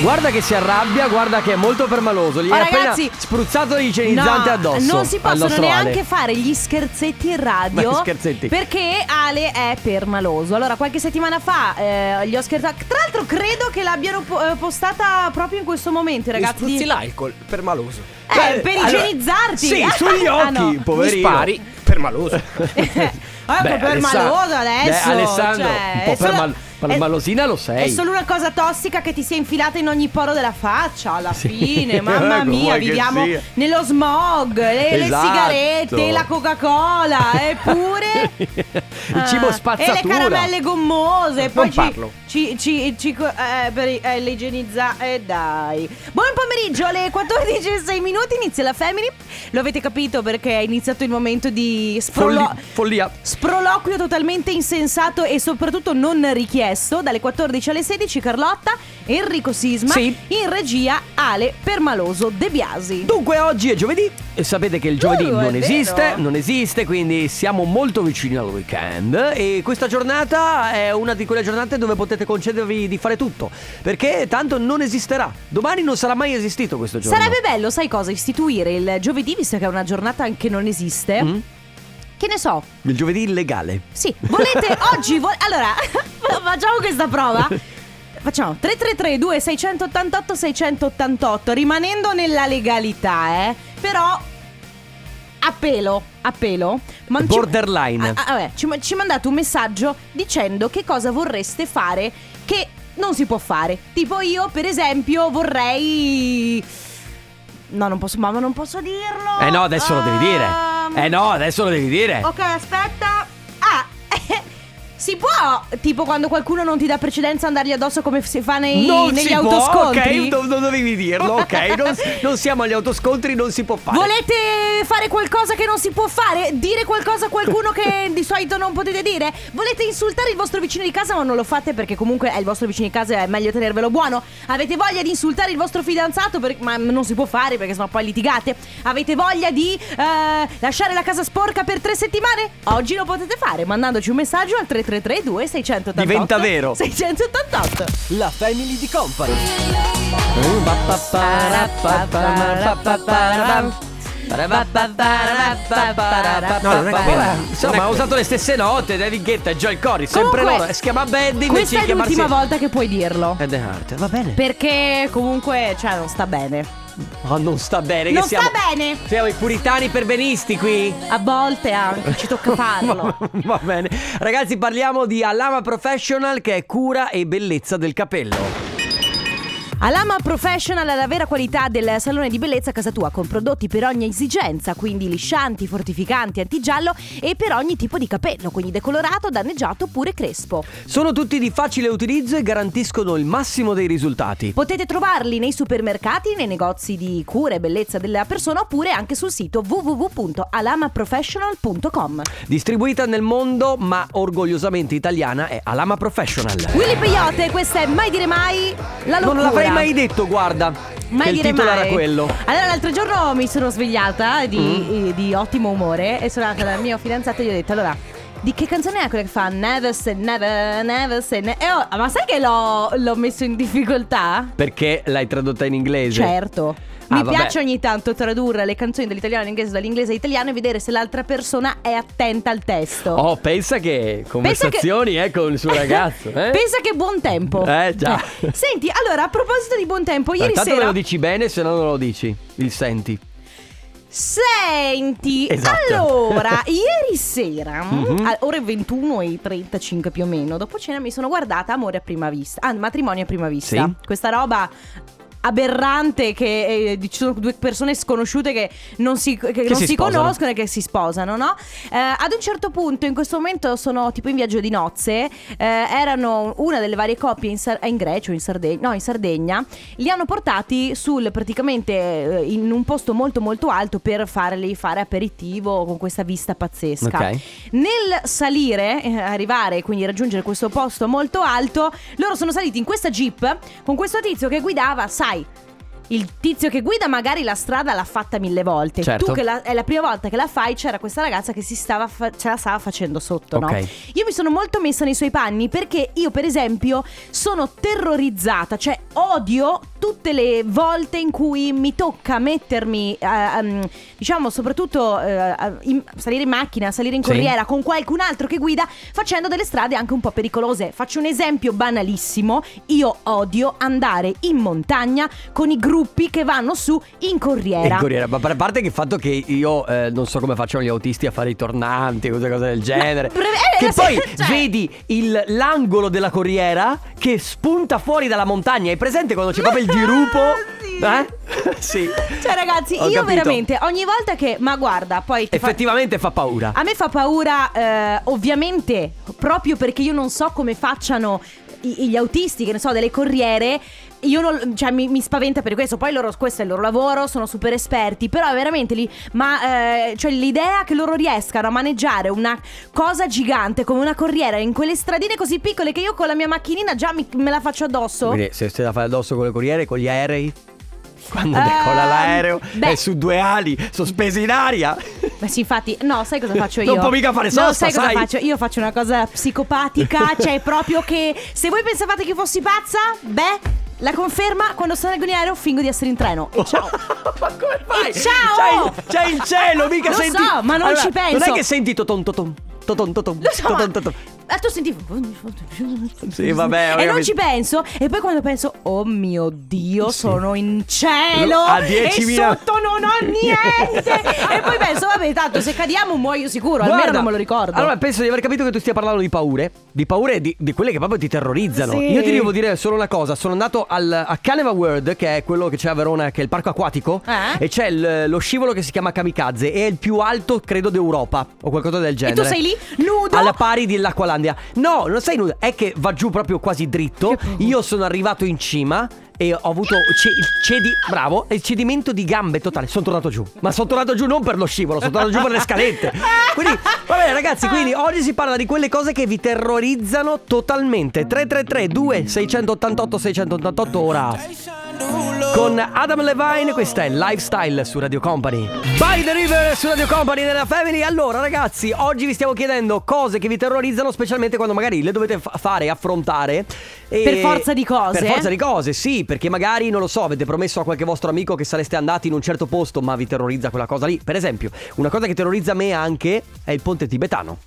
Guarda che si arrabbia, guarda che è molto permaloso. Gli hai appena ragazzi, spruzzato l'igienizzante No, addosso. Non si possono neanche Ale. fare gli scherzetti in radio. Beh, scherzetti. Perché Ale è permaloso. Allora, qualche settimana fa eh, gli ho scherzato. Tra l'altro, credo che l'abbiano po- eh, postata proprio in questo momento, Mi ragazzi. spruzzi di- l'alcol per maloso. Eh, Beh, per allora, igienizzarti. Sì, sugli Ah, occhi, no. Mi poverino. spari per maloso. Ah, Beh, che permaloso Alessa- adesso. Beh, Alessandro, cioè, un po' è solo- permal- permalosina lo sei. È solo una cosa tossica che ti si è infilata in ogni poro della faccia alla Sì. fine. Mamma Come mia, vuoi che viviamo sia. nello smog, le, le Esatto. sigarette, la Coca-Cola, eppure Il cibo Ah, spazzatura. E le caramelle gommose. e Poi Non ci, parlo. ci, ci, ci co- eh, per eh, l'igienizzare. Eh, dai. Buon pomeriggio, alle 14.06 minuti inizia la Family. Lo avete capito perché è iniziato il momento di sprolo- Folli- follia. Sproloquio totalmente insensato e soprattutto non richiesto dalle 14 alle 16 Carlotta, Enrico Sisma, Sì. in regia Ale Permaloso De Biasi. Dunque oggi è giovedì e sapete che il giovedì Uh, non vero. esiste, non esiste, quindi siamo molto vicini al weekend e questa giornata è una di quelle giornate dove potete concedervi di fare tutto, perché tanto non esisterà. Domani non sarà mai esistito questo giorno. Sarebbe bello, sai cosa, istituire il giovedì, visto che è una giornata che non esiste. Mm? Che ne so, Il giovedì illegale. Sì, volete oggi vo- Allora, facciamo questa prova. Facciamo 333 2688 688 rimanendo nella legalità, eh. Però a pelo, a pelo. Ma ci- Borderline. Ah, ah, vabbè, ci, ci mandate un messaggio dicendo che cosa vorreste fare che non si può fare. Tipo io, per esempio, vorrei No, non posso, mamma, non posso dirlo. Eh no, adesso lo devi dire. Ehm, Eh no, adesso lo devi dire. Ok, aspetta. Si può, tipo quando qualcuno non ti dà precedenza, andargli addosso come si fa nei, non negli si può, autoscontri? ok, do- non dovevi dirlo, ok. Non, non siamo agli autoscontri, non si può fare. Volete fare qualcosa che non si può fare? Dire qualcosa a qualcuno che di solito non potete dire? Volete insultare il vostro vicino di casa ma non lo fate perché comunque è il vostro vicino di casa e è meglio tenervelo buono? Avete voglia di insultare il vostro fidanzato per- ma non si può fare perché sennò poi litigate? Avete voglia di eh, lasciare la casa sporca per tre settimane? Oggi lo potete fare mandandoci un messaggio al 333 2688 Diventa vero. 688 La family di company. No, non è quella. Insomma, è ha usato le stesse note, David Guetta e Joel Corey, sempre Comunque, loro. Si chiama Bad invece Questa di è chiamarsi l'ultima volta che puoi dirlo Ed Heart. Va bene. Perché comunque, cioè, non sta bene Ma non sta bene Non siamo sta bene Siamo i puritani perbenisti qui. A volte anche, ci tocca farlo Va bene. Ragazzi, parliamo di Alama Professional che è cura e bellezza del capello. Alama Professional è la vera qualità del salone di bellezza a casa tua con prodotti per ogni esigenza, quindi liscianti, fortificanti, antigiallo e per ogni tipo di capello, quindi decolorato, danneggiato oppure crespo. Sono tutti di facile utilizzo e garantiscono il massimo dei risultati. Potete trovarli nei supermercati, nei negozi di cura e bellezza della persona oppure anche sul sito www.alamaprofessional.com. Distribuita nel mondo, ma orgogliosamente italiana, è Alama Professional. Willy Peyote, questa è Mai dire mai la locura. Non l'avrei mai detto, guarda. Mai il titolo mai. era quello. Allora, l'altro giorno mi sono svegliata di, Mm. eh, di ottimo umore e sono andata dal mio fidanzato e gli ho detto: Allora, di che canzone è quella che fa Never say never, never say never? E ho- ma sai che l'ho, l'ho messo in difficoltà? Perché l'hai tradotta in inglese? Certo. Ah, Mi vabbè. piace ogni tanto tradurre le canzoni dall'italiano all'inglese, dall'inglese all'italiano e vedere se l'altra persona è attenta al testo. Oh, pensa che conversazioni eh, con il suo ragazzo. Eh? Pensa che buon tempo. Eh, già. Eh. Senti, allora, a proposito di buon tempo, ieri Intanto sera. me lo dici bene, se no non lo dici. Il senti. Senti, Esatto. allora, ieri sera, Mhm. a ore 21 e 35 più o meno, dopo cena mi sono guardata Amore a prima vista, ah, matrimonio a prima vista. Sì. Questa roba aberrante che eh, ci sono due persone sconosciute che non si, che non si si conoscono e che si sposano, no? Eh, ad un certo punto, in questo momento sono tipo in viaggio di nozze, eh, erano una delle varie coppie in, Sar- in Grecia o in Sardegna, no, in Sardegna, li hanno portati sul praticamente eh, in un posto molto molto alto per farli fare aperitivo con questa vista pazzesca. Ok. Nel salire, eh, arrivare, quindi raggiungere questo posto molto alto, loro sono saliti in questa jeep con questo tizio che guidava, sai, il tizio che guida magari la strada l'ha fatta mille volte. Certo. Tu che la- è la prima volta che la fai, c'era questa ragazza che si stava fa- ce la stava facendo sotto, no? Ok. Io mi sono molto messa nei suoi panni perché io, per esempio, sono terrorizzata, cioè odio tutte le volte in cui mi tocca mettermi, eh, ehm, diciamo, soprattutto eh, in- salire in macchina, salire in Sì. corriera con qualcun altro che guida facendo delle strade anche un po' pericolose. Faccio un esempio banalissimo: io odio andare in montagna con i gruppi che vanno su in corriera. In corriera, ma a parte che il fatto che io eh, non so come facciano gli autisti a fare i tornanti, cose, cose del genere. breve- eh, che poi cioè- vedi il- l'angolo della corriera che spunta fuori dalla montagna. Hai presente quando c'è proprio il dirupo? Sì. Eh? sì. Cioè, ragazzi, Ho io capito. veramente ogni volta che. Ma guarda, poi. ti fa- Effettivamente fa paura. A me fa paura, eh, ovviamente, proprio perché io non so come facciano gli autisti, che ne so, delle corriere. Io non, cioè, mi, mi spaventa per questo. Poi loro, questo è il loro lavoro, sono super esperti. Però veramente lì. Ma eh, cioè, l'idea che loro riescano a maneggiare una cosa gigante come una corriera in quelle stradine così piccole che io con la mia macchinina già mi- me la faccio addosso. Quindi se stai da fare addosso con le corriere, con gli aerei. Quando Ehm, decolla l'aereo beh. è su due ali, sospesi in aria. Beh sì, infatti, no, sai cosa faccio io? Non può mica fare No, sosta, sai cosa sai? faccio? Io faccio una cosa psicopatica, cioè proprio che se voi pensavate che fossi pazza, beh, la conferma quando salgo in aereo fingo di essere in treno. E ciao. ma come fai? E ciao! C'hai, c'hai il cielo, mica Lo senti. so, ma non ci penso. Non è che senti toton toton. Toton toton. Lo so, ma- toton, toton. Ah, tu sentivo. Sì, vabbè, E non ci penso. E poi quando penso, oh mio Dio, sono in cielo. A e 10.000 sotto non ho niente. e poi penso, vabbè, tanto se cadiamo muoio sicuro. almeno Guarda, non me lo ricordo. Allora, penso di aver capito che tu stia parlando di paure. Di paure di, di quelle che proprio ti terrorizzano. Sì. Io ti devo dire solo una cosa: sono andato al, a Caneva World, che è quello che c'è a Verona, che è il parco acquatico. Eh? E c'è il- lo scivolo che si chiama Kamikaze. E è il più alto, credo, d'Europa. O qualcosa del e genere. tu sei lì, nudo. Alla pari dell'Acqualandia. No, non sei nudo, è che va giù proprio quasi dritto. Io sono arrivato in cima e ho avuto ce- il cedi, bravo, cedimento di gambe totale. Sono tornato giù. Ma sono tornato giù non per lo scivolo, sono tornato giù per le scalette. Quindi, va bene ragazzi, quindi oggi si parla di quelle cose che vi terrorizzano totalmente. 333 2688 688 ora. Con Adam Levine, questa è Lifestyle su Radio Company. By the River su Radio Company nella Family. Allora, ragazzi, oggi vi stiamo chiedendo cose che vi terrorizzano, specialmente quando magari le dovete fa- fare, affrontare. E- Per forza di cose? Per forza di cose, sì, perché magari, non lo so, avete promesso a qualche vostro amico che sareste andati in un certo posto, ma vi terrorizza quella cosa lì. Per esempio, una cosa che terrorizza me anche è il ponte tibetano.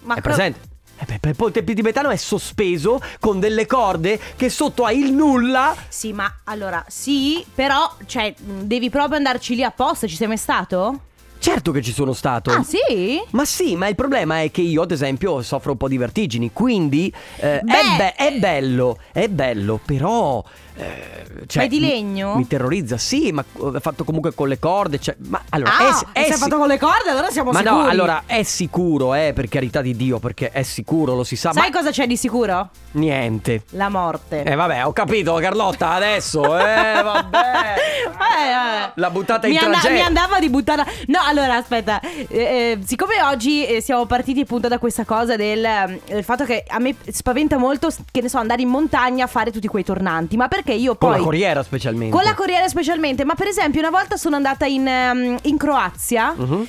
Ma È pro- presente? Eh il ponte tibetano è sospeso con delle corde che sotto ha il nulla. Sì, ma allora, sì, però, cioè, devi proprio andarci lì apposta. Ci sei mai stato? Certo che ci sono stato. Ah, sì? Ma sì, ma il problema è che io, ad esempio, soffro un po' di vertigini. Quindi eh, è, be- è bello, è bello, però. Eh, cioè, Ma è di mi- legno? Mi, terrorizza, sì, ma eh, fatto comunque con le corde. Cioè, ma allora, Ah, è, è si- fatto con le corde? Allora siamo Ma sicuri. no, allora è sicuro, eh, per carità di Dio, perché è sicuro, lo si sa. Sai ma cosa c'è di sicuro? niente. La morte. Eh vabbè, ho capito Carlotta adesso, eh vabbè. Eh, eh. La buttata in mi, and- tragedia. mi andava di buttata. No, allora aspetta. Eh, siccome oggi siamo partiti appunto da questa cosa del, del fatto che a me spaventa molto, che ne so, andare in montagna a fare tutti quei tornanti. Ma perché io Con poi. la corriera specialmente. Con la corriera specialmente, ma per esempio una volta sono andata in, ehm, in Croazia. Mhm.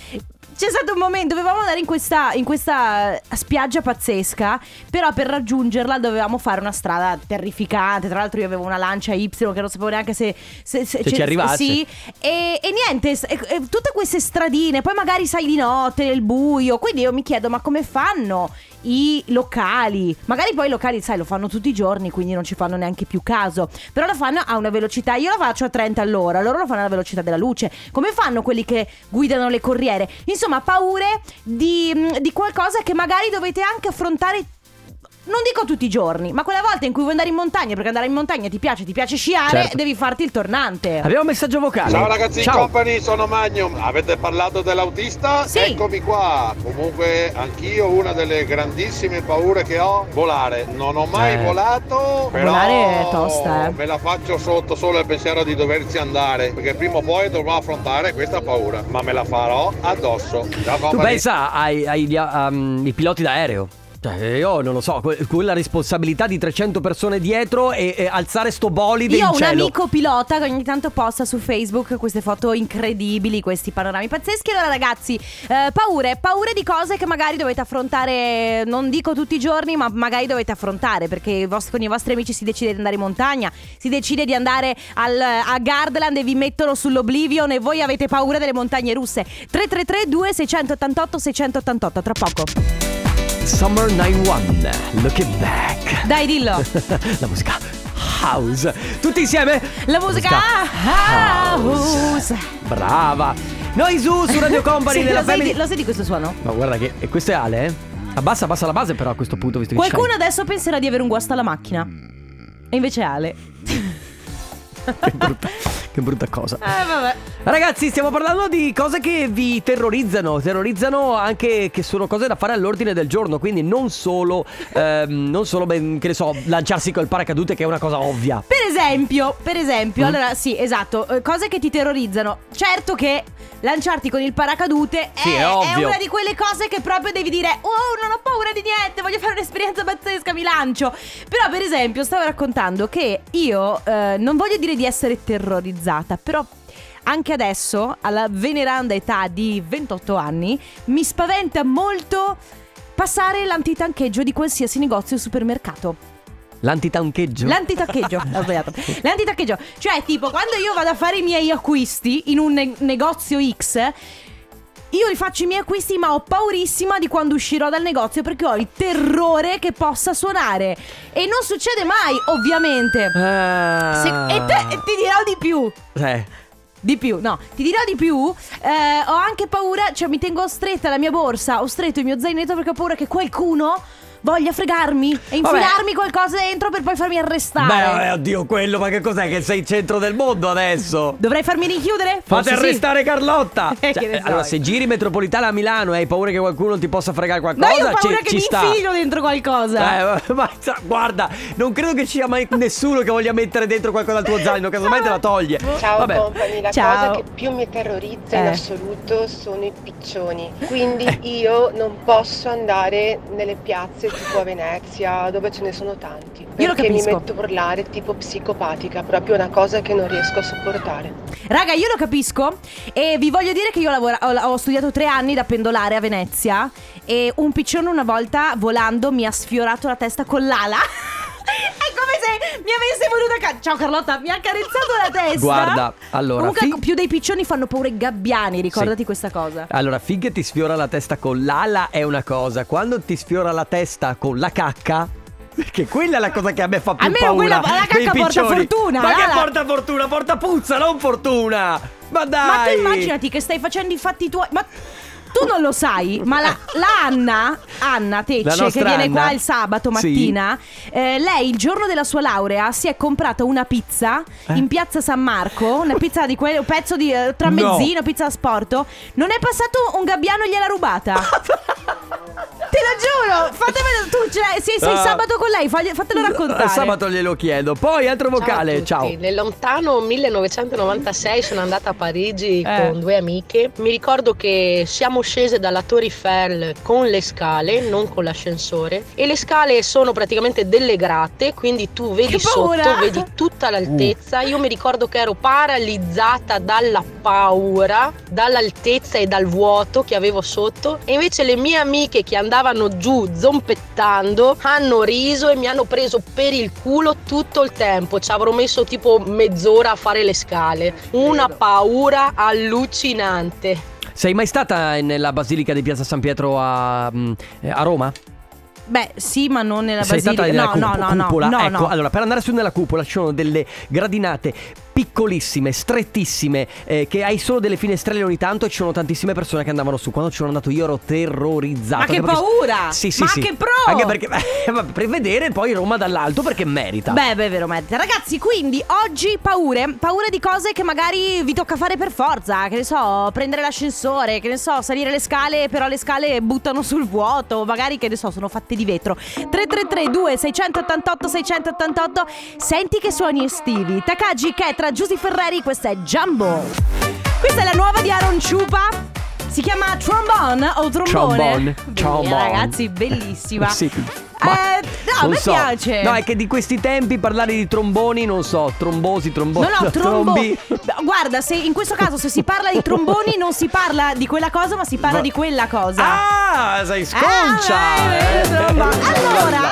C'è stato un momento, dovevamo andare in questa, in questa spiaggia pazzesca, però per raggiungerla dovevamo fare una strada terrificante. Tra l'altro io avevo una lancia Y che non sapevo neanche se, se, Se ci arrivassi. Sì, e, e niente, e- e tutte queste stradine, poi magari sai di notte, nel buio, quindi io mi chiedo ma come fanno i locali? Magari poi i locali, sai, lo fanno tutti i giorni, quindi non ci fanno neanche più caso, però lo fanno a una velocità, io lo faccio a 30 all'ora, loro lo fanno alla velocità della luce. Come fanno quelli che guidano le corriere? Insomma, paure di, di qualcosa che magari dovete anche affrontare non dico tutti i giorni, ma quella volta in cui vuoi andare in montagna, perché andare in montagna ti piace, ti piace sciare, Certo. devi farti il tornante. Abbiamo un messaggio vocale. Ciao ragazzi in Ciao. company, sono Magnum. Avete parlato dell'autista? Sì. Eccomi qua. Comunque anch'io una delle grandissime paure che ho, volare. Non ho mai Eh. volato, però Volare è tosta, eh. me la faccio sotto solo il pensiero di doverci andare, perché prima o poi dovrò affrontare questa paura, ma me la farò addosso. Ciao Tu company. pensa ai, ai- um, ai piloti d'aereo. Cioè, io non lo so, que- quella responsabilità di 300 persone dietro e, e alzare sto bolide Io ho un cielo. amico pilota che ogni tanto posta su Facebook queste foto incredibili, questi panorami pazzeschi. Allora, ragazzi, eh, paure, paure di cose che magari dovete affrontare, non dico tutti i giorni, ma magari dovete affrontare. Perché vostri- con i vostri amici si decide di andare in montagna, si decide di andare al- a Gardland e vi mettono sull'Oblivion e voi avete paura delle montagne russe. 333 2688 688 tra poco. Summer 91, looking back. Dai, dillo. La musica house. Tutti insieme? La musica house. Brava. Noi su, su Radio Company Sì, lo, sai Family. di, lo sai di questo suono? Ma guarda che e questo è Ale, eh? Abbassa, abbassa la base però a questo punto visto che Qualcuno adesso penserà di avere un guasto alla macchina. E invece è Ale. Che brutta, che brutta cosa. Eh. Ragazzi, stiamo parlando di cose che vi terrorizzano. Terrorizzano anche che sono cose da fare all'ordine del giorno. Quindi non solo, ehm, non solo ben, che ne so, lanciarsi col paracadute, che è una cosa ovvia. Per esempio, per esempio, Mm. allora sì, esatto, eh, cose che ti terrorizzano. Certo che lanciarti con il paracadute Sì, è ovvio. una di quelle cose che proprio devi dire "Oh, non ho paura di niente, voglio fare un'esperienza pazzesca, mi lancio". Però per esempio, stavo raccontando che io eh, non voglio dire di essere terrorizzata, però anche adesso, alla veneranda età di 28 anni, mi spaventa molto passare l'antitancheggio di qualsiasi negozio o supermercato. L'antitancheggio. L'antitaccheggio, ho sbagliato. L'antitaccheggio, cioè tipo quando io vado a fare i miei acquisti in un ne- negozio X, io rifaccio i miei acquisti ma ho paurissima di quando uscirò dal negozio perché ho il terrore che possa suonare. E non succede mai, ovviamente. Ah. Se- e te- e ti dirò di più. Eh. Di più, no, ti dirò di più. eh, ho anche paura, cioè mi tengo stretta la mia borsa, ho stretto il mio zainetto perché ho paura che qualcuno voglia fregarmi e Vabbè. infilarmi qualcosa dentro per poi farmi arrestare. Beh, oddio, quello, ma che cos'è? Che sei il centro del mondo adesso? Dovrei farmi rinchiudere? Fate Forse sì. arrestare Carlotta! Eh, Cioè, so allora, se giri metropolitana a Milano e hai paura che qualcuno ti possa fregare qualcosa, No, io ho paura ci, che ci mi sta. infilino dentro qualcosa. Eh, ma guarda, non credo che ci sia mai nessuno che voglia mettere dentro qualcosa al tuo zaino, casomai te la toglie. Ciao Vabbè. company, la Ciao. cosa che più mi terrorizza in Eh. assoluto sono i piccioni. Quindi io non posso andare nelle piazze tipo a Venezia dove ce ne sono tanti. Io lo Perché mi capisco. metto a urlare tipo psicopatica, proprio una cosa che non riesco a sopportare. Raga, io lo capisco e vi voglio dire che io lavora- ho, ho studiato tre anni da pendolare a Venezia e un piccione una volta volando mi ha sfiorato la testa con l'ala. È come se mi avesse voluto ca- Ciao Carlotta, mi ha carezzato la testa. Guarda, allora, Comunque fi- più dei piccioni fanno paura i gabbiani, ricordati Sì. questa cosa. Allora, finché ti sfiora la testa con l'ala è una cosa, quando ti sfiora la testa con la cacca. Perché quella è la cosa che a me fa più Almeno paura. quella- la cacca porta piccioni. fortuna, Ma che l'ala- porta fortuna? Porta puzza, non fortuna. Ma dai. Ma tu immaginati che stai facendo i fatti tuoi. Ma tu non lo sai, ma la, la Anna, Anna Tecce, che viene Anna. qua il sabato Sì. mattina, eh, lei il giorno della sua laurea si è comprata una pizza Eh? in piazza San Marco, una pizza di quel un pezzo di eh, tramezzino, pizza da sport. Non è passato un gabbiano e gliel'ha rubata. Te lo giuro, fatemelo tu, cioè, se sei Ah. sabato con lei, fagli- fatelo raccontare. Eh, Sabato glielo chiedo. Poi altro vocale, ciao. Nel lontano 1996 sono andata a Parigi Eh. con due amiche. Mi ricordo che siamo scese dalla Torre Eiffel con le scale, non con l'ascensore. E le scale sono praticamente delle gratte, quindi tu vedi sotto, vedi tutta l'altezza. Io mi ricordo che ero paralizzata dalla paura, dall'altezza e dal vuoto che avevo sotto. E invece le mie amiche che andavano giù zompettando hanno riso e mi hanno preso per il culo tutto il tempo. Ci avrò messo tipo mezz'ora a fare le scale. Una paura allucinante. Sei mai stata nella Basilica di Piazza San Pietro a, mm, a Roma? Beh, sì, ma non nella Sei basilica. stata nella no, cup- no, no, no, cupola? no, ecco, no. allora per andare su nella cupola ci sono delle gradinate piccolissime, strettissime, eh, che hai solo delle finestrelle ogni tanto e ci sono tantissime persone che andavano su. Quando ci sono andato io ero terrorizzato. Ma che perché- paura! Sì, sì, Ma sì. che pro! Anche perché eh, vabbè, per vedere poi Roma dall'alto perché merita. Beh, beh, vero, merita. Ragazzi, quindi oggi paure, paure di cose che magari vi tocca fare per forza. Che ne so, prendere l'ascensore, che ne so, salire le scale, però le scale buttano sul vuoto. Magari, che ne so, sono fatte di vetro. 333 2688 688 Senti che suoni estivi. Takagi, Ketra, Giusy Ferreri, questa è Jumbo. Questa è la nuova di Aaron Ciupa. Si chiama trombone o trombone? Trombone. Trombone. Ragazzi, bellissima. Sì. Eh, no, a non me so. piace. No, è che di questi tempi parlare di tromboni, non so, trombosi, tromboni. No, no, trombo. trombi. Guarda, se in questo caso se si parla di tromboni non si parla di quella cosa, ma si parla Va- di quella cosa. Ah, sei sconcia. Ah, eh, eh. trombo. Allora,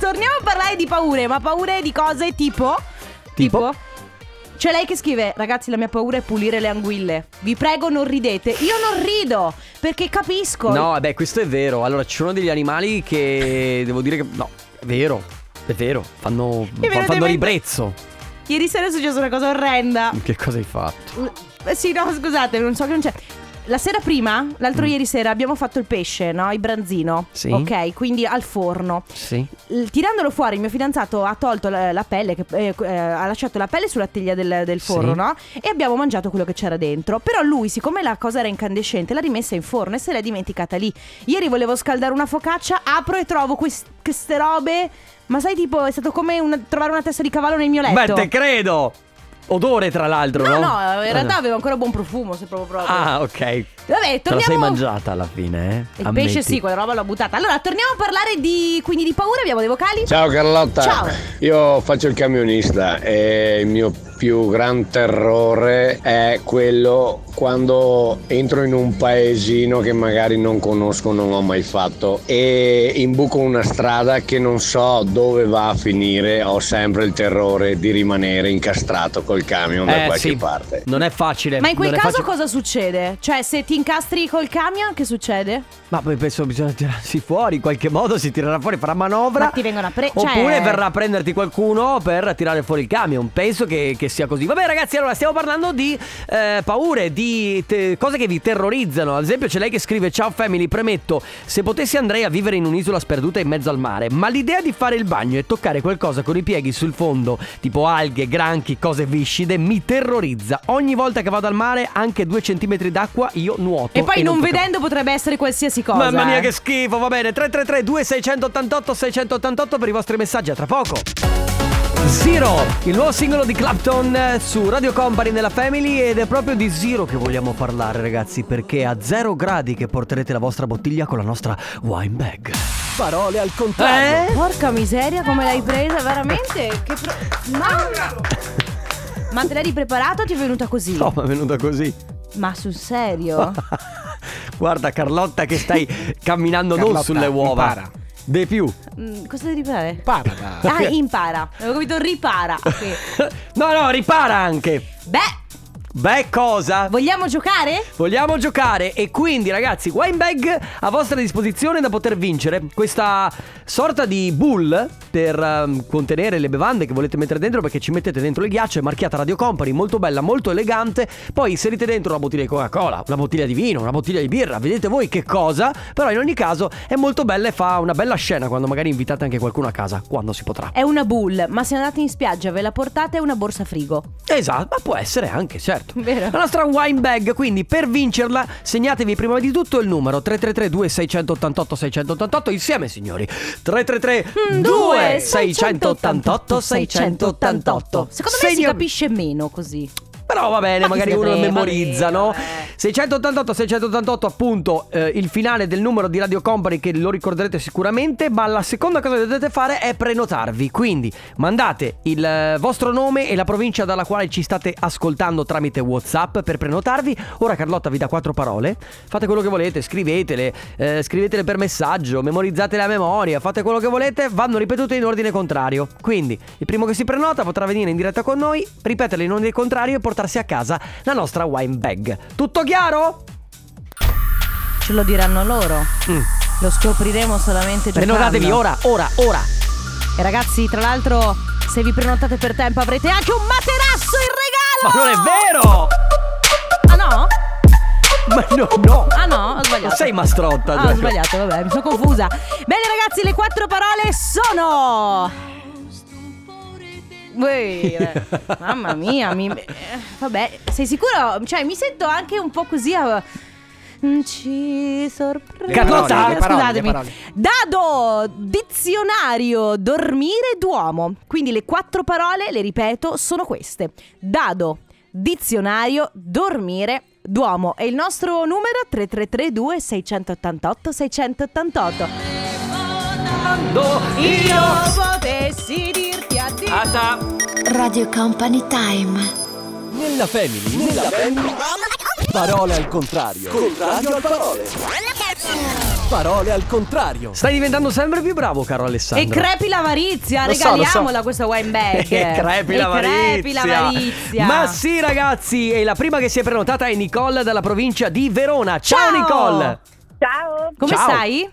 torniamo a parlare di paure, ma paure di cose tipo Tipo? C'è lei che scrive, ragazzi, la mia paura è pulire le anguille. Vi prego, non ridete. Io non rido perché capisco. No, vabbè, questo è vero. Allora, ci sono degli animali che devo dire che no, è vero. È vero, fanno, fanno ribrezzo. Ieri sera è successa una cosa orrenda. Che cosa hai fatto? Sì, no, scusate, non so che non c'è. La sera prima, l'altro Mm. ieri sera, abbiamo fatto il pesce, no? Il branzino. Sì. Ok, quindi al forno. Sì. L- Tirandolo fuori, il mio fidanzato ha tolto la, la pelle, che- eh, eh, ha lasciato la pelle sulla teglia del, del forno, Sì. no? E abbiamo mangiato quello che c'era dentro. Però lui, siccome la cosa era incandescente, l'ha rimessa in forno e se l'è dimenticata lì. Ieri volevo scaldare una focaccia, apro e trovo quest- queste robe. Ma sai, tipo, è stato come una- trovare una testa di cavallo nel mio letto. Beh, te credo. Odore, tra l'altro, no? No, no, in realtà Ah, aveva ancora buon profumo, se proprio proprio. Ah, ok. Vabbè, Te la sei torniamo. mangiata alla fine, eh? Il Ammetti. pesce sì, quella roba l'ho buttata. Allora, torniamo a parlare di quindi di paura, abbiamo dei vocali? Ciao Carlotta, Ciao. io faccio il camionista e il mio più gran terrore è quello quando entro in un paesino che magari non conosco, non ho mai fatto e imbuco una strada che non so dove va a finire, ho sempre il terrore di rimanere incastrato col camion da Eh, qualche sì. parte. Non è facile. Ma in quel non caso cosa succede? Cioè, se ti incastri col camion, che succede? Ma poi penso bisogna tirarsi fuori, in qualche modo si tirerà fuori, farà manovra. Ma ti vengono a pre- cioè- Oppure verrà a prenderti qualcuno per tirare fuori il camion. Penso che, che sia così. Vabbè, ragazzi, allora stiamo parlando di eh, paure, di te- cose che vi terrorizzano. Ad esempio, c'è lei che scrive: Ciao family, premetto, se potessi andrei a vivere in un'isola sperduta in mezzo al mare. Ma l'idea di fare il bagno e toccare qualcosa con i pieghi sul fondo, tipo alghe, granchi, cose viscide, mi terrorizza. Ogni volta che vado al mare, anche due centimetri d'acqua, io nuoto. E poi non tocca- vedendo potrebbe essere qualsiasi cosa. Mamma mia eh. che schifo, va bene 333 2688 688 per i vostri messaggi, a tra poco Zero, il nuovo singolo di Clapton eh, su Radio Company nella Family ed è proprio di Zero che vogliamo parlare ragazzi perché è a zero gradi che porterete la vostra bottiglia con la nostra wine bag Parole al contrario. Eh? Porca miseria, come l'hai presa, veramente? Che pro- Mamma! Ma te l'hai ripreparato o ti è venuta così? No, ma è venuta così Ma sul serio? Guarda Carlotta che stai camminando non Carlotta, sulle uova impara. De più Mm, cosa devi fare? Para da- Ah, impara. Avevo capito ripara. Ok. No no, ripara anche Beh, Beh cosa? vogliamo giocare? Vogliamo giocare e quindi ragazzi wine bag a vostra disposizione da poter vincere questa sorta di bull per ehm, contenere le bevande che volete mettere dentro perché ci mettete dentro il ghiaccio è marchiata Radio Company molto bella molto elegante poi inserite dentro una bottiglia di Coca-Cola una bottiglia di vino una bottiglia di birra vedete voi che cosa però in ogni caso è molto bella e fa una bella scena quando magari invitate anche qualcuno a casa quando si potrà È una bull, ma se andate in spiaggia ve la portate una borsa frigo. Esatto, ma può essere anche, certo. Vero. La nostra wine bag, quindi per vincerla segnatevi prima di tutto il numero 333 2688 688 insieme signori. 333 2688 688. Secondo me si Segna- capisce meno così. Però va bene, Ma magari uno lo memorizza, no? vabbè. 688 688 appunto eh, il finale del numero di Radio Company che lo ricorderete sicuramente, ma la seconda cosa che dovete fare è prenotarvi. Quindi mandate il eh, vostro nome e la provincia dalla quale ci state ascoltando tramite WhatsApp per prenotarvi. Ora Carlotta vi dà quattro parole. Fate quello che volete, scrivetele, eh, scrivetele per messaggio, memorizzatele a memoria, fate quello che volete, vanno ripetute in ordine contrario. Quindi, il primo che si prenota potrà venire in diretta con noi, ripeterle in ordine contrario e portarsi a casa la nostra wine bag. Tutto chiaro? Ce lo diranno loro. Mm. Lo scopriremo solamente giocando. Prenotatevi ora, ora, ora. E ragazzi, tra l'altro, se vi prenotate per tempo avrete anche un materasso in Ma regalo! non è vero! Ah no? Ma no, no! Ah no, ho sbagliato. Non sei mastrotta. Ah, ho sbagliato, vabbè, mi sono confusa. Bene ragazzi, le quattro parole sono... Eh, mamma mia, mi... eh, vabbè, sei sicuro? Cioè, mi sento anche un po' così a... Mm, Ci sorprende. Carlotta? Scusatemi. Dado, dizionario, dormire, duomo. Quindi le quattro parole, le ripeto, sono queste. Dado, dizionario, dormire, Duomo e il nostro numero 3332 688 688. Io potessi Atta. Radio Company Time. Nella family, nella family. Parole al contrario. Contrario al parole. Parole al contrario. Stai diventando sempre più bravo, caro E Alessandro. crepi l'avarizia, Lo so, lo so. regaliamola questa wine bag. E crepi E l'avarizia. crepi l'avarizia. Ma sì, ragazzi, e la prima che si è prenotata è Nicole dalla provincia di Verona. Ciao, Ciao. Nicole! Ciao, Come Ciao. stai?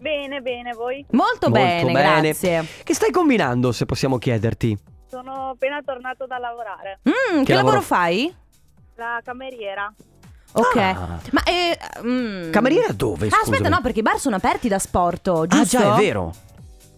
Bene, bene, voi? Molto, Molto bene, grazie. Che stai combinando, se possiamo chiederti? Sono appena tornato da lavorare, Mm, che, Che lavoro lavoro- fai? la cameriera. Ok. Ah. Ma eh, mm. Cameriera dove? Ah, scusami? aspetta, no, perché i bar sono aperti da sporto, Ah, giusto? già, è vero.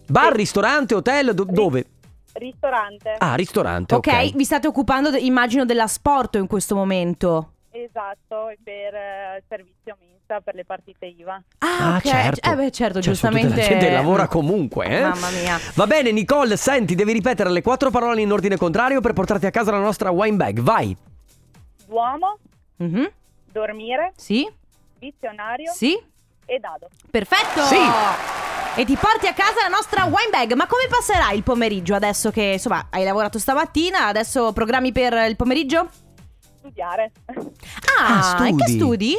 Bar, ristorante, hotel, do- dove? Ristorante. Ah, ristorante, Ok, ok. vi state occupando, immagino, della sporto in questo momento. Esatto, per eh, il servizio mensa per le partite IVA. Ah, Ah, ok. certo. Eh beh, certo, Cioè, sono tutta giustamente. La gente lavora comunque, eh? Mamma mia. Va bene, Nicole, senti, devi ripetere le quattro parole in ordine contrario per portarti a casa la nostra wine bag. Vai. Duomo, Mhm. dormire, Sì? dizionario Sì? e dado. Perfetto! Sì. E ti porti a casa la nostra wine bag. Ma come passerai il pomeriggio adesso che, insomma, hai lavorato stamattina? Adesso programmi per il pomeriggio? Studiare. Ah, Ah, e che studi. studi?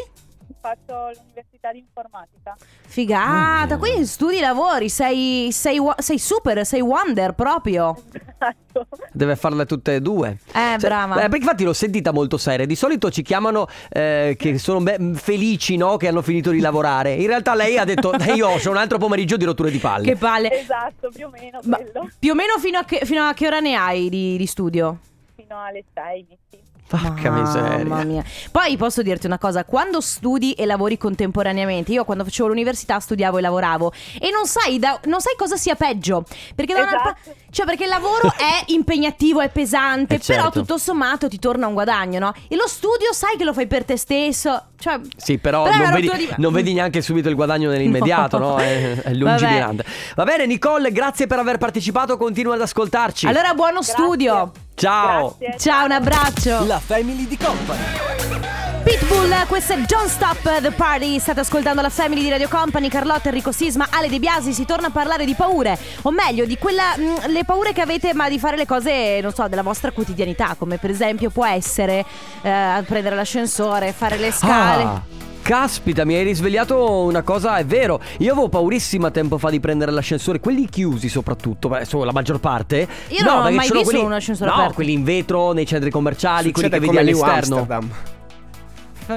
Faccio l'università di informatica. Figata, quindi studi lavori, sei, sei, sei super, sei wonder proprio. Esatto. Deve farle tutte e due. Eh, brava. eh, perché infatti l'ho sentita molto seria. Di solito ci chiamano eh, che sono be- felici, no? Che hanno finito di lavorare. In realtà lei ha detto: "Dai, Io ho un altro pomeriggio di rotture di palle. Che palle. Esatto, più o meno Ma più o meno fino a che, fino a che ora ne hai di, di studio? Fino alle 6, metti. Porca miseria. Mamma mia. Poi posso dirti una cosa, quando studi e lavori contemporaneamente, io quando facevo l'università studiavo e lavoravo e non sai, da- non sai cosa sia peggio, perché da una Esatto. pa- cioè perché il lavoro è impegnativo, è pesante, Eh, però certo. tutto sommato ti torna un guadagno, no? E lo studio sai che lo fai per te stesso, cioè Sì, però, Però non, una vedi, di- non vedi neanche subito il guadagno nell'immediato, no? No. È, è lungimirante. Va bene, Nicole, grazie per aver partecipato. Continua ad ascoltarci. Allora buono studio. Ciao. Grazie. Ciao, un abbraccio. La family di Company. Pitbull, questo è Don't Stop the Party. State ascoltando la Family di Radio Company, Carlotta, Enrico Sisma, Ale De Biasi. Si torna a parlare di paure, o meglio, di quella, mh, le paure che avete, ma di fare le cose, non so, della vostra quotidianità, come per esempio può essere eh, prendere l'ascensore, fare le scale. Ah, Caspita, mi hai risvegliato una cosa, è vero. Io avevo paurissima tempo fa di prendere l'ascensore, quelli chiusi soprattutto, beh, sono la maggior parte. Io non ho mai visto quelli- un ascensore No, aperto. quelli in vetro nei centri commerciali, quelli Succede che vedi all'esterno. Amsterdam.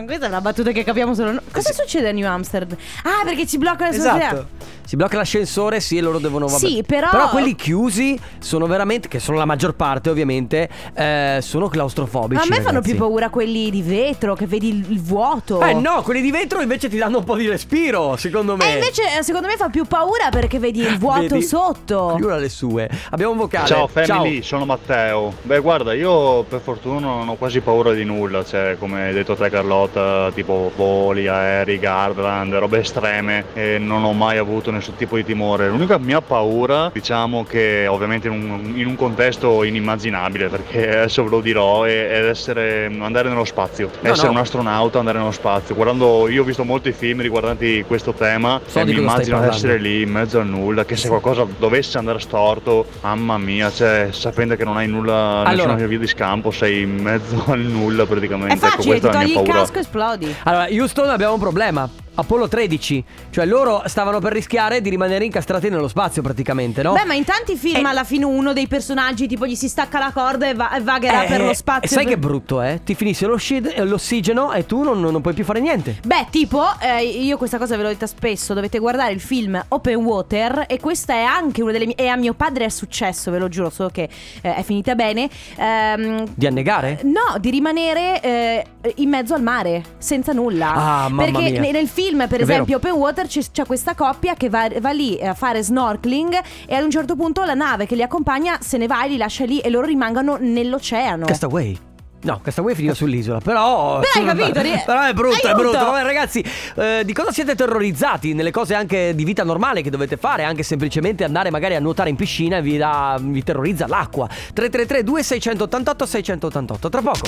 Questa è una battuta che capiamo solo noi. Cosa succede a New Amsterdam? Ah, perché ci blocca la Esatto. Si blocca l'ascensore, sì, e loro devono vabbè. Sì, però- Però quelli chiusi sono veramente che sono la maggior parte, ovviamente, eh, sono claustrofobici. Ma a me fanno ragazzi. più paura quelli di vetro, che vedi il, vuoto. Eh no, quelli di vetro invece ti danno un po' di respiro, secondo me. E invece eh, secondo me fa più paura perché vedi il vuoto Vedi? sotto. Ognuno ha le sue. Abbiamo un vocale. Ciao family, sono Matteo. Beh guarda, io per fortuna non ho quasi paura di nulla, cioè come hai detto te Carlotta, tipo voli, aerei, Gardaland, robe estreme e non ho mai avuto nessun tipo di timore. L'unica mia paura, diciamo che ovviamente in un, in un contesto inimmaginabile, perché adesso ve lo dirò, è, è essere, andare nello spazio, No, essere no. un astronauta, andare nello spazio. Guardando, io ho visto molti film riguardanti questo tema So e mi immagino di essere lì in mezzo al nulla, che se qualcosa dovesse andare storto, mamma mia, cioè sapendo che non hai nulla, Allora. nessuna via di scampo, sei in mezzo al nulla praticamente. È facile, ecco, questa è la mia paura. Casco esplodi. Allora, Houston abbiamo un problema. Apollo 13, cioè loro stavano per rischiare di rimanere incastrati nello spazio praticamente, no? Beh, ma in tanti film Eh. alla fine uno dei personaggi tipo gli si stacca la corda e, va- e vagherà Eh, per lo e spazio. sai per- che brutto, eh? Ti finisce lo sci- l'ossigeno e tu non, non puoi più fare niente. Beh, tipo, eh, io questa cosa ve l'ho detta spesso, dovete guardare il film Open Water e questa è anche una delle mie... E a mio padre è successo, ve lo giuro, solo che eh, è finita bene. Ehm, Di annegare? No, di rimanere eh, in mezzo al mare, senza nulla. Ah, mamma Perché mia. ne- nel film, per È esempio, Open Water c'è, c'è questa coppia che va, va lì a fare snorkeling e ad un certo punto la nave che li accompagna se ne va e li lascia lì e loro rimangono nell'oceano. Castaway. No, è finita sull'isola, però... Però hai capito, ri- Però è brutto, è Aiuto! brutto. Vabbè ragazzi, eh, di cosa siete terrorizzati? Nelle cose anche di vita normale che dovete fare, anche semplicemente andare magari a nuotare in piscina e vi, dà- vi terrorizza l'acqua. 333 2688 688 Tra poco.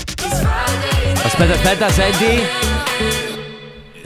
Aspetta, aspetta, senti.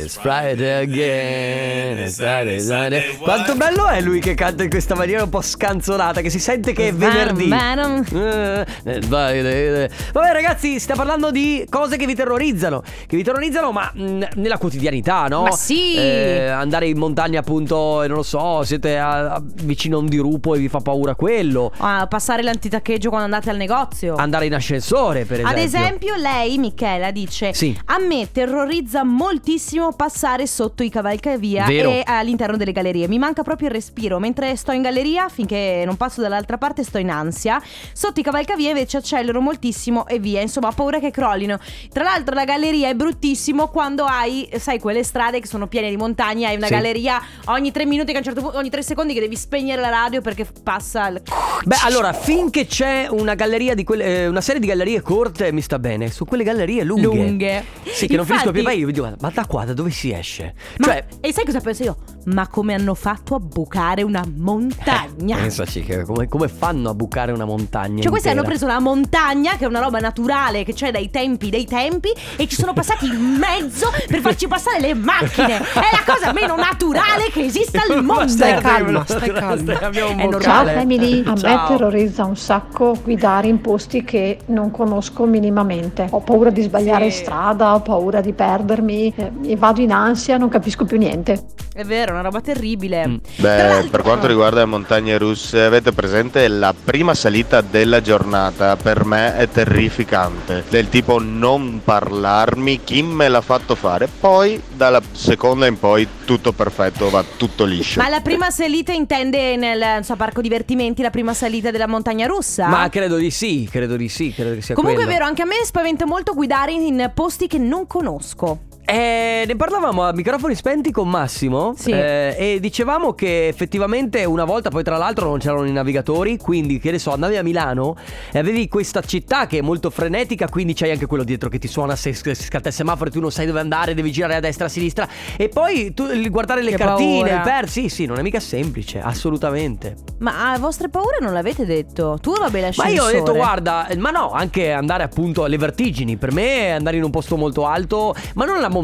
It's Friday again. It's Friday, it's Friday. Quanto bello è lui che canta in questa maniera un po' scanzonata, che si sente che è venerdì. Eh, it's Friday. Vabbè ragazzi, stiamo parlando di cose che vi terrorizzano. Che vi terrorizzano, ma mh, nella quotidianità, no? Ma sì. Eh, andare in montagna appunto, e non lo so, siete a- a- vicino a un dirupo e vi fa paura quello. Ah, passare l'antitaccheggio quando andate al negozio. Andare in ascensore, per esempio. Ad esempio, lei, Michela, dice: Sì. A me terrorizza moltissimo passare sotto i cavalcavia Vero. e all'interno delle gallerie. Mi manca proprio il respiro. Mentre sto in galleria, finché non passo dall'altra parte, sto in ansia. Sotto i cavalcavia invece accelero moltissimo e via. Insomma, ho paura che crollino. Tra l'altro, la galleria è bruttissimo quando hai, sai, quelle strade che sono piene di montagne. Hai una Sì. galleria ogni tre minuti, che a un certo punto, ogni tre secondi, che devi spegnere la radio perché passa il. Beh, allora, finché c'è una galleria di quelle, eh, una serie di gallerie corte, mi sta bene. Su quelle gallerie lunghe. Lunghe. Sì, che non finisco più. Infatti- Ma io dico, ma da qua da dove si esce? Ma- Cioè, e sai cosa penso io? Ma come hanno fatto a bucare una montagna? pensaci che come, come fanno a bucare una montagna? Cioè questi intera? hanno preso una montagna che è una roba naturale che c'è dai tempi dei tempi e ci sono passati in mezzo per farci passare le macchine. È la cosa meno naturale che esista al mondo. stai calma, stai stai calma. Vocale. Ciao normale. family, a me Ciao. terrorizza un sacco guidare in posti che non conosco minimamente. Ho paura di sbagliare Sì. strada, ho paura di perdermi, eh, vado in ansia, non capisco più niente. È vero, è una roba terribile. Mm. Beh, per quanto riguarda le montagne russe, avete presente la prima salita della giornata per me è terrificante. Del tipo non parlarmi, chi me l'ha fatto fare. Poi dalla seconda in poi tutto perfetto, va tutto liscio. Ma la prima salita intende nel so, parco divertimenti, la prima salita della montagna russa? Ma credo di sì, credo di sì, credo che sia Comunque è quello. vero, anche a me spaventa molto guidare in posti che non conosco. Eh, ne parlavamo a microfoni spenti con Massimo Sì. eh, e dicevamo che effettivamente una volta poi tra l'altro non c'erano i navigatori, quindi che ne so, andavi a Milano e avevi questa città che è molto frenetica, quindi c'hai anche quello dietro che ti suona se se scatta il semaforo e tu non sai dove andare, devi girare a destra a sinistra e poi tu guardare le Che cartine, il per, sì, sì, non è mica semplice, assolutamente. Ma a vostre paure non l'avete detto? Tu vabbè Ma l'ascensore. io ho detto guarda, ma no, anche andare appunto alle vertigini, per me andare in un posto molto alto, ma non la montagna,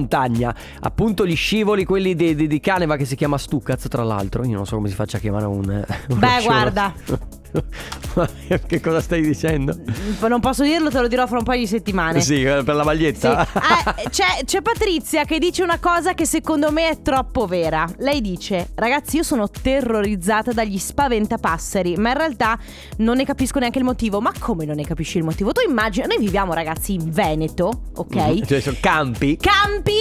appunto gli scivoli, quelli di, di, di Caneva che si chiama Stucaz tra l'altro, io non so come si faccia a chiamare un... un Beh, scivolo. guarda. Ma che cosa stai dicendo? Non posso dirlo, te lo dirò fra un paio di settimane. Sì, eh, per la Sì. maglietta. Ah, c'è, c'è Patrizia che dice una cosa che secondo me è troppo vera. Lei dice: Ragazzi, io sono terrorizzata dagli spaventapasseri, ma in realtà non ne capisco neanche il motivo. Ma come non ne capisci il motivo? Tu immagina, noi viviamo, ragazzi, in Veneto, ok? Cioè, sono campi. Campi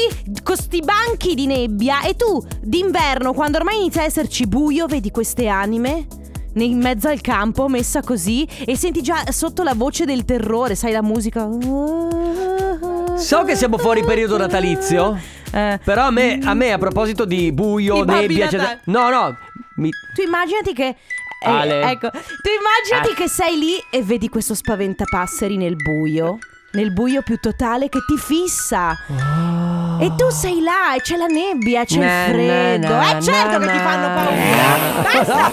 con sti banchi di nebbia e tu d'inverno, quando ormai inizia a esserci buio, vedi queste anime in mezzo al campo messa così e senti già sotto la voce del terrore, sai la musica. So che siamo fuori periodo natalizio, Eh, però a me, a me a proposito di buio, I Babbi nebbia, eccetera- No, no, mi- Tu immaginati che. eh, Ale. ecco, tu immaginati Ah. che sei lì e vedi questo spaventapasseri nel buio. Nel buio più totale che ti fissa. E tu sei là e c'è la nebbia, c'è. Na, il freddo. na, Eh certo na, che ti na. fanno paura. Basta.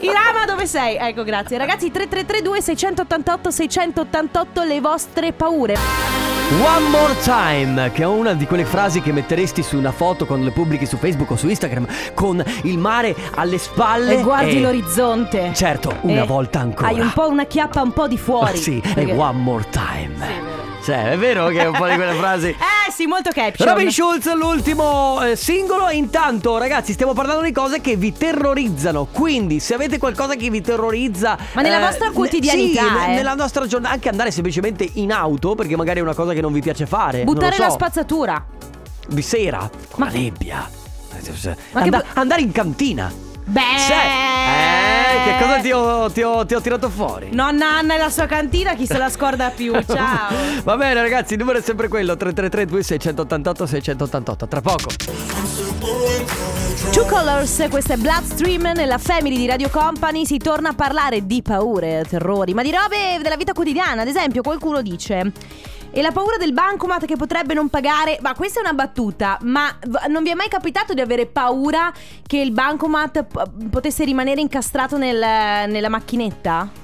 Irama dove sei? Ecco, grazie. Ragazzi, 3332 688 688 le vostre paure. One more time, che è una di quelle frasi che metteresti su una foto quando le pubblichi su Facebook o su Instagram con il mare alle spalle. E guardi e- l'orizzonte. Certo, una E volta ancora. Hai un po' una chiappa un po' di fuori. Sì, Perché- e one more time. Cioè, è vero che è un po' di quelle frasi. Eh sì, molto caption. Robin Schulz, l'ultimo eh, singolo. E intanto, ragazzi, stiamo parlando di cose che vi terrorizzano. Quindi, se avete qualcosa che vi terrorizza. Ma nella vostra ne- quotidianità, sì, eh. nella nostra giornata. Anche andare semplicemente in auto, perché magari è una cosa che non vi piace fare. Buttare lo la so, spazzatura. Di sera, con Ma- la nebbia. Ma che Anda- bu- andare in cantina. Beh. Sì. Eh, che cosa ti ho, ti ho- ti ho tirato fuori? Nonna Anna e la sua cantina, chi se la scorda più? Ciao. Va bene ragazzi, il numero è sempre quello 333 2688 688 Tra poco Two Colors, questa è Bloodstream nella Family di Radio Company. Si torna a parlare di paure, terrori, ma di robe della vita quotidiana. Ad esempio, qualcuno dice. E la paura del bancomat che potrebbe non pagare. Ma questa è una battuta. Ma non vi è mai capitato di avere paura che il bancomat p- potesse rimanere incastrato nel- nella macchinetta?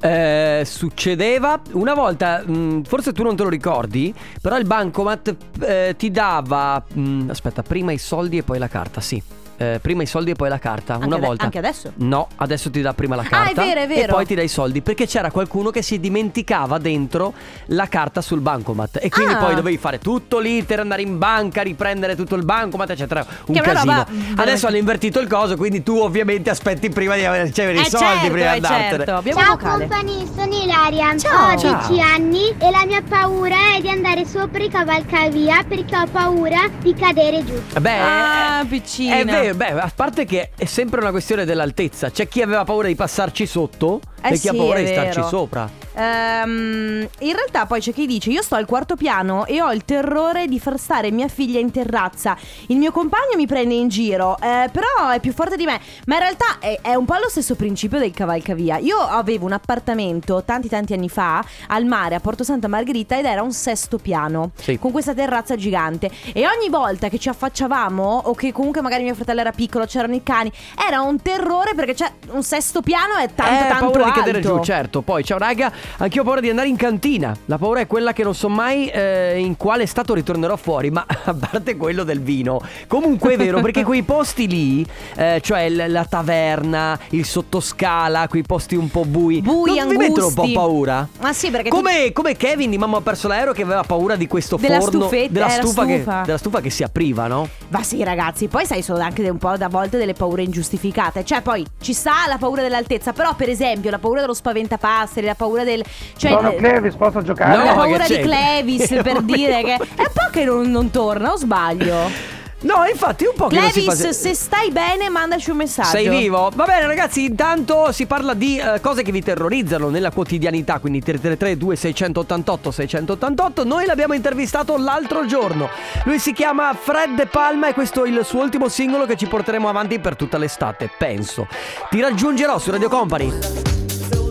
Eh, succedeva una volta, mh, forse tu non te lo ricordi, però il bancomat eh, ti dava, mh, aspetta, prima i soldi e poi la carta, sì. Eh, prima i soldi e poi la carta. Anche una ade- volta. anche adesso? No, adesso ti dà prima la Ah, è carta. vero, è E vero. poi ti dà i soldi. Perché c'era qualcuno che si dimenticava dentro la carta sul bancomat. E quindi Ah. poi dovevi fare tutto l'iter, andare in banca, riprendere tutto il bancomat, eccetera. Un Che casino. roba Adesso hanno invertito il coso, quindi tu ovviamente aspetti prima di avere- ricevere i Eh, soldi certo, prima di eh, andartene. certo. Abbiamo Ciao company, sono Ilaria, Ciao. ho Ciao. 10 anni e la mia paura è di andare sopra i cavalcavia perché ho paura di cadere giù. Beh, Ah, piccina. È vero, beh, a parte che è sempre una questione dell'altezza. C'è chi aveva paura di passarci sotto Eh ha sì, di starci sopra. Ehm, in realtà poi c'è chi dice io sto al quarto piano e ho il terrore di far stare mia figlia in terrazza. Il mio compagno mi prende in giro, eh, però è più forte di me. Ma in realtà è, è un po' lo stesso principio del cavalcavia. Io avevo un appartamento tanti tanti anni fa al mare a Porto Santa Margherita ed era un sesto piano Sì. con questa terrazza gigante. E ogni volta che ci affacciavamo o che comunque magari mio fratello era piccolo, c'erano i cani, era un terrore perché c'è un sesto piano è tanto eh, tanto cadere giù, certo. Poi, ciao raga, anch'io ho paura di andare in cantina. La paura è quella che non so mai eh, in quale stato ritornerò fuori, ma a parte quello del vino. Comunque è vero, perché quei posti lì, eh, cioè l- la taverna, il sottoscala, quei posti un po' bui, Bui, non vi mettono un po' paura? Ma sì, perché tu- Come, come Kevin di Mamma ha perso l'aereo che aveva paura di questo Della forno della, eh, stufa che, della stufa che si apriva, no? Ma sì, ragazzi, poi sai, sono anche un po' da volte delle paure ingiustificate. Cioè, poi ci sta la paura dell'altezza, però, per esempio, la paura dello spaventapasseri, la paura del. Cioè, Sono Clevis, posso giocare? la No, paura che di? Clevis per dire che. È un po' che non, non torna, o sbaglio? No, infatti un po' che non si Clevis, fa se stai bene, mandaci un messaggio. Sei vivo? Va bene ragazzi, intanto si parla di eh, cose che vi terrorizzano nella quotidianità, quindi 333 2688 688. Noi l'abbiamo intervistato l'altro giorno. Lui si chiama Fred De Palma e questo è il suo ultimo singolo che ci porteremo avanti per tutta l'estate, penso. Ti raggiungerò su Radio Company.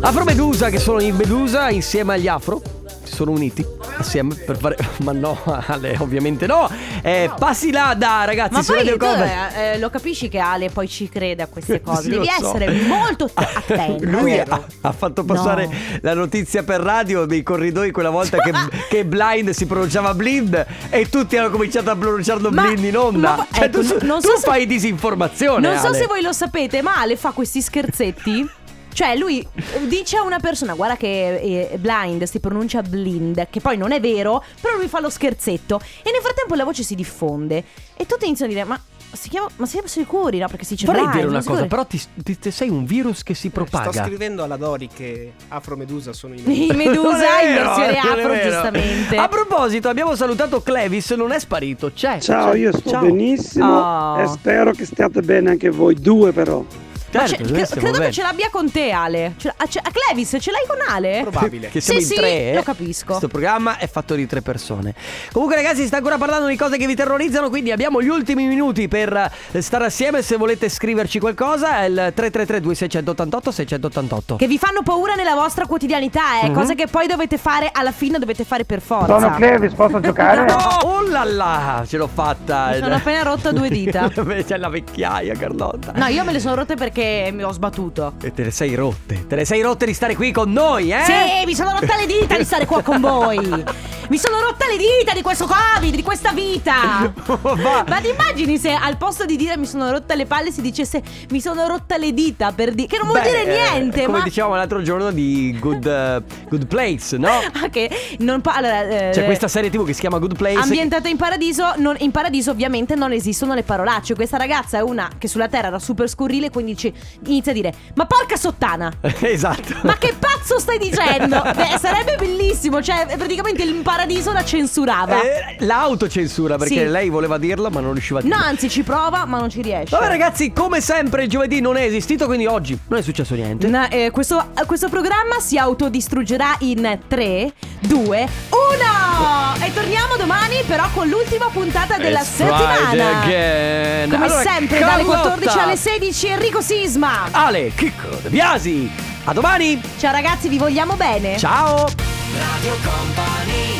Afro Medusa, che sono in Medusa insieme agli Afro. Si sono uniti assieme per fare. Ma no, Ale, ovviamente no. Eh, passi là da ragazzi Ma poi tu, Company. eh, lo capisci che Ale poi ci crede a queste cose. Sì, Devi lo so. essere molto attento. Lui ha, ha fatto passare No. la notizia per radio dei corridoi quella volta che, che blind si pronunciava blind e tutti hanno cominciato a pronunciarlo Ma- blind in onda. ma- cioè, ecco, tu, non tu so se- fai disinformazione. Non so Ale. se voi lo sapete, ma Ale fa questi scherzetti. Cioè, lui dice a una persona: Guarda, che eh, blind si pronuncia blind, che poi non è vero, però lui fa lo scherzetto. E nel frattempo la voce si diffonde. E tutti iniziano a dire: Ma si chiama, ma siamo sicuri? No, perché si dice Vorrei blind, dire una cosa, sicuri? però ti, ti- ti- sei un virus che si propaga. Sto scrivendo alla Dori che Afro Medusa sono in I Medusa è in versione è afro, giustamente. A proposito, abbiamo salutato Clevis, non è sparito, c'è. Ciao, c'è. io sto Ciao. benissimo Oh. e spero che stiate bene anche voi due però. Certo, noi cre- credo bene. che ce l'abbia con te, Ale. Ce a, a Clevis, ce l'hai con Ale? Probabile. Che siamo Sì, in sì, tre, eh. lo capisco. Questo programma è fatto di tre persone. Comunque, ragazzi, si sta ancora parlando di cose che vi terrorizzano. Quindi abbiamo gli ultimi minuti per eh, stare assieme. Se volete scriverci qualcosa, è il 333-2688-688. Che vi fanno paura nella vostra quotidianità, eh. Mhm. Cose che poi dovete fare alla fine, dovete fare per forza. Sono Clevis, posso giocare? No, oh là là, ce l'ho fatta. Mi sono appena rotta due dita. C'è la vecchiaia, Carlotta. No, io me le sono rotte perché mi ho sbattuto. E te le sei rotte. Te le sei rotte di stare qui con noi, eh? Sì, mi sono rotta le dita di stare qua con voi. Mi sono rotta le dita di questo Covid, questa vita. Ma ti immagini se al posto di dire mi sono rotta le palle si dicesse mi sono rotta le dita per dire che non vuol Beh, dire eh, niente, Come ma dicevamo l'altro giorno di Good, eh, Good Place, no? Ah, che non pa- allora, eh, C'è questa serie TV che si chiama Good Place. Ambientata in paradiso, non- in paradiso ovviamente non esistono le parolacce. Questa ragazza è una che sulla terra era super scurrile, quindi dice- inizia a dire: Ma porca sottana! esatto. Ma che pazzo stai dicendo? Beh, sarebbe bellissimo, cioè praticamente il paradiso la censurava. Eh, l'autocensura perché Sì. lei voleva dirlo ma non riusciva a No, dirlo. anzi ci prova, ma non ci riesce. Vabbè ragazzi, come sempre il giovedì non è esistito, quindi oggi non è successo niente. No, eh, questo, questo programma si autodistruggerà in 3, 2, 1 E torniamo domani però con l'ultima puntata della It's Friday settimana again. Come Allora, sempre dalle Carlotta, 14 alle 16 Enrico Sisma Ale, Chicco, De Biasi. A domani. Ciao ragazzi vi vogliamo bene Ciao. Radio Company